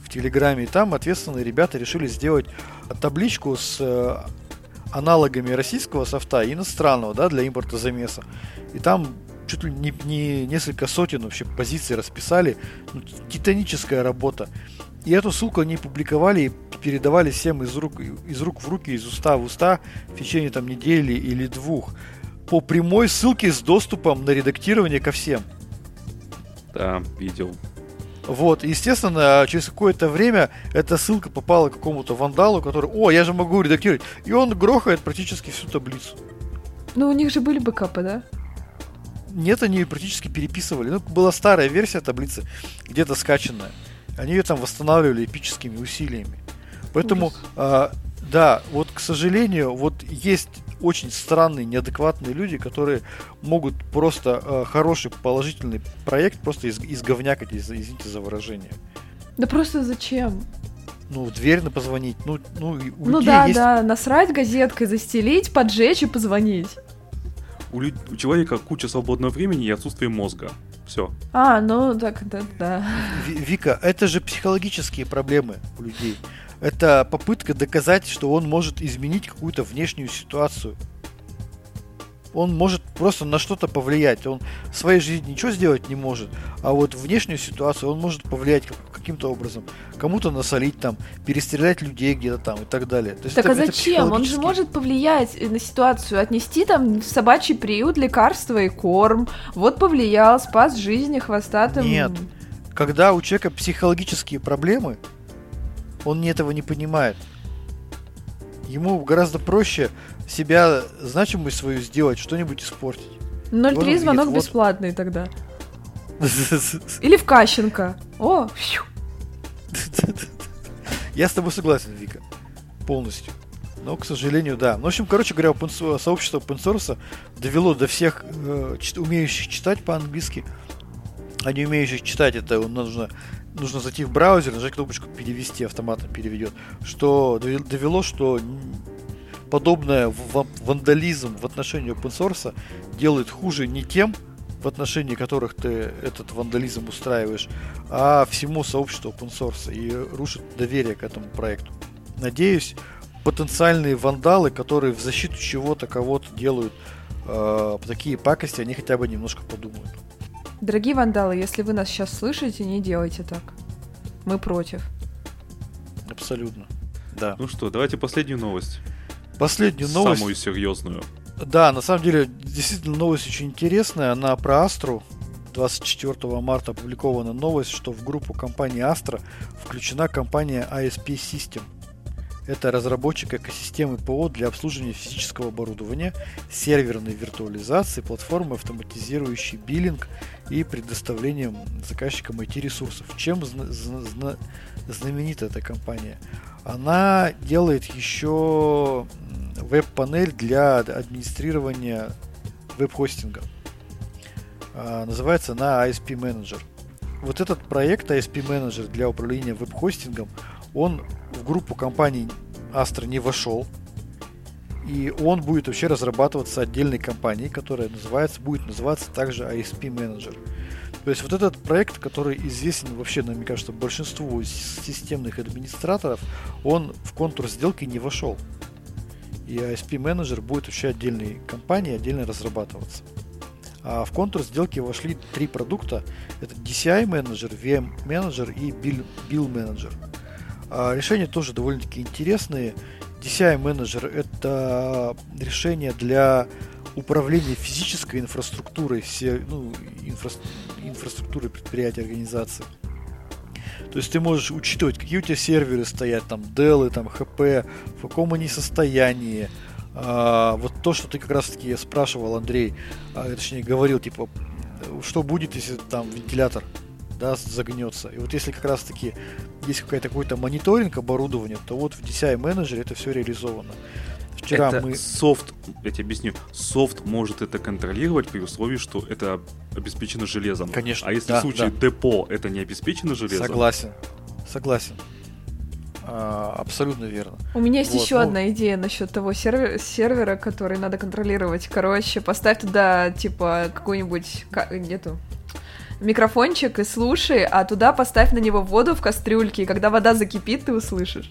B: в Телеграме. И там ответственные ребята решили сделать табличку с э, аналогами российского софта и иностранного, да, для импорта замеса. И там чуть ли не, не несколько сотен вообще позиций расписали. Ну, титаническая работа. И эту ссылку они публиковали и передавали всем из рук, из рук в руки, из уста в уста в течение там недели или двух. По прямой ссылке с доступом на редактирование ко всем.
A: Да, видел.
B: Вот, естественно, через какое-то время эта ссылка попала к какому-то вандалу, который, о, я же могу редактировать, и он грохает практически всю таблицу.
C: Ну, у них же были бэкапы, да?
B: Нет, они ее практически переписывали. Ну, была старая версия таблицы, где-то скачанная. Они ее там восстанавливали эпическими усилиями. Поэтому, а, да, вот, к сожалению, вот есть очень странные, неадекватные люди, которые могут просто а, хороший, положительный проект просто из, изговнякать, из- извините за выражение.
C: Да просто зачем?
B: Ну, в дверь на позвонить. Ну, ну, и у
C: ну
B: людей
C: да,
B: есть
C: да, насрать газеткой, застелить, поджечь и позвонить.
A: У, лю- у человека куча свободного времени и отсутствие мозга. Все.
C: А, ну так, да, да.
B: Ви- Вика, это же психологические проблемы у людей. Это попытка доказать, что он может изменить какую-то внешнюю ситуацию. Он может просто на что-то повлиять. Он в своей жизни ничего сделать не может. А вот внешнюю ситуацию он может повлиять как- каким-то образом. Кому-то насолить там, перестрелять людей где-то там и так далее. То есть
C: Так
B: это-
C: а
B: это
C: зачем? Он же может повлиять на ситуацию, отнести там в собачий приют лекарства и корм. Вот повлиял, спас жизни хвостатым.
B: Нет. Когда у человека психологические проблемы, он этого не понимает. Ему гораздо проще себя значимость свою сделать, что-нибудь испортить.
C: 0,3
B: Вот он
C: звонок
B: вот.
C: бесплатный тогда. *laughs* Или в Кащенко. О,
B: Я с тобой согласен, Вика. Полностью. Но, к сожалению, да. Ну, в общем, короче говоря, сообщество open source довело до всех э, умеющих читать по-английски. А не умеющих читать, это нужно, нужно зайти в браузер, нажать кнопочку перевести, автоматом переведет. Что довело, что подобное вандализм в отношении open source делает хуже не тем, в отношении которых ты этот вандализм устраиваешь, а всему сообществу open source и рушит доверие к этому проекту. Надеюсь, потенциальные вандалы, которые в защиту чего-то кого-то делают э, такие пакости, они хотя бы немножко подумают.
C: Дорогие вандалы, если вы нас сейчас слышите, не делайте так. Мы против.
B: Абсолютно. Да.
A: Ну что, давайте последнюю новость.
B: Последнюю новость.
A: Самую серьезную.
B: Да, на самом деле, действительно новость очень интересная. Она про Астру. 24 марта опубликована новость, что в группу компании Astra включена компания ISP System. Это разработчик экосистемы ПО для обслуживания физического оборудования, серверной виртуализации, платформы, автоматизирующей биллинг и предоставлением заказчикам IT-ресурсов. Чем знаменита эта компания? Она делает еще веб-панель для администрирования веб-хостинга. А, называется она ISP Manager. Вот этот проект ISP Manager для управления веб-хостингом, он в группу компаний Astra не вошел. И он будет вообще разрабатываться отдельной компанией, которая называется, будет называться также ISP Manager. То есть вот этот проект, который известен вообще, мне кажется, большинству системных администраторов, он в контур сделки не вошел. И ISP менеджер будет вообще отдельной компанией, отдельно разрабатываться. А в контур сделки вошли три продукта. Это DCI менеджер, VM менеджер и Bill, Bill менеджер. Решения тоже довольно-таки интересные. DCI менеджер это решение для управления физической инфраструктурой, все, ну, инфра, инфраструктуры предприятия, организации. То есть ты можешь учитывать, какие у тебя серверы стоят, там, Dell, там, HP, в каком они состоянии. А, вот то, что ты как раз таки спрашивал, Андрей, а, точнее говорил, типа, что будет, если там вентилятор да, загнется. И вот если как раз таки есть какой-то какой-то мониторинг оборудования, то вот в DCI менеджере это все реализовано.
A: Вчера это мы... софт, я тебе объясню, софт может это контролировать при условии, что это обеспечено железом.
B: Конечно.
A: А если да, в случае да. депо это не обеспечено железом?
B: Согласен, согласен. А, абсолютно верно.
C: У меня есть вот, еще ну... одна идея насчет того сервера, сервера, который надо контролировать. Короче, поставь туда, типа, какую-нибудь... Нету микрофончик и слушай, а туда поставь на него воду в кастрюльке, и когда вода закипит, ты услышишь.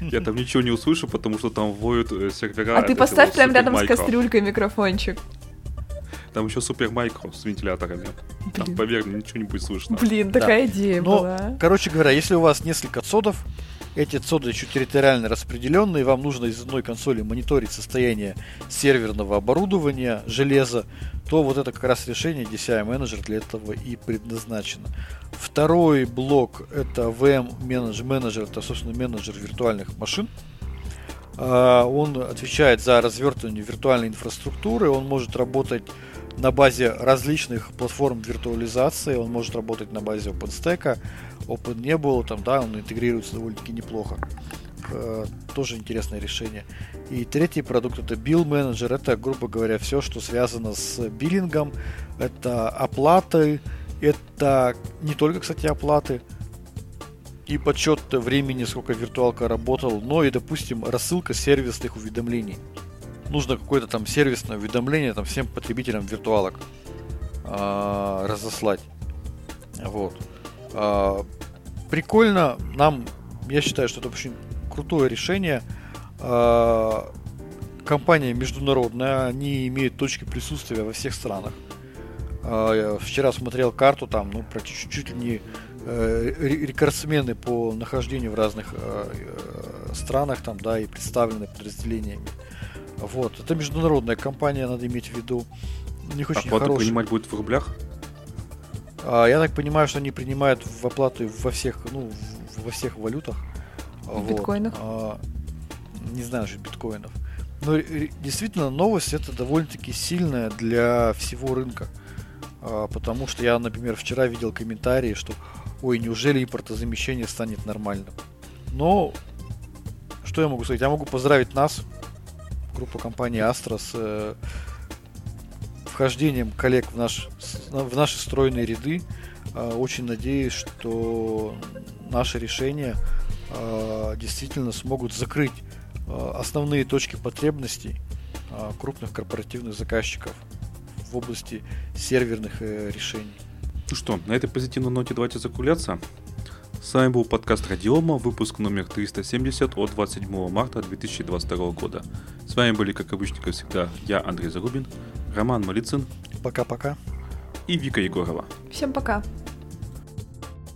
A: Я там ничего не услышу, потому что там воют э, сервера.
C: А ты поставь прямо рядом с кастрюлькой микрофончик.
A: Там еще супер майкро с вентиляторами. Блин. Там, поверь, ничего не будет слышно.
C: Блин, такая да. идея Но, была.
B: Короче говоря, если у вас несколько цодов, эти цоды еще территориально распределенные, вам нужно из одной консоли мониторить состояние серверного оборудования, железа, то вот это как раз решение DCI менеджер для этого и предназначено. Второй блок это VM менеджер это собственно менеджер виртуальных машин. А, он отвечает за развертывание виртуальной инфраструктуры, он может работать на базе различных платформ виртуализации, он может работать на базе OpenStack, OpenNebula, там, да, он интегрируется довольно-таки неплохо. Э, тоже интересное решение. И третий продукт это Bill Manager. Это, грубо говоря, все, что связано с биллингом. Это оплаты. Это не только, кстати, оплаты и подсчет времени, сколько виртуалка работал, но и, допустим, рассылка сервисных уведомлений. Нужно какое-то там сервисное уведомление там, всем потребителям виртуалок э, разослать. Вот. Э, прикольно. Нам, я считаю, что это очень крутое решение. А, компания международная, они имеют точки присутствия во всех странах. А, я вчера смотрел карту, там, ну, практически чуть ли не э, рекордсмены по нахождению в разных э, э, странах, там, да, и представлены подразделениями. Вот, это международная компания, надо иметь в виду.
A: У них очень Оплату хороший... принимать будет в рублях?
B: А, я так понимаю, что они принимают в оплату во всех, ну, во всех валютах.
C: В вот. биткоинах? А,
B: не знаю же биткоинов. Но действительно новость это довольно-таки сильная для всего рынка. а, потому что я, например, вчера видел комментарии, что ой, неужели импортозамещение станет нормальным. Но что я могу сказать? Я могу поздравить нас, группу компании Astra, с э, вхождением коллег в, наш, в наши стройные ряды. Э, очень надеюсь, что наши решения э, действительно смогут закрыть э, основные точки потребностей крупных корпоративных заказчиков в области серверных э, решений.
A: Ну что, на этой позитивной ноте давайте закругляться. С вами был подкаст Радиома, выпуск номер 370 от 27 марта 2022 года. С вами были, как обычно, как всегда, я, Андрей Зарубин, Роман Малицын.
B: Пока-пока.
A: И Вика Егорова.
C: Всем пока.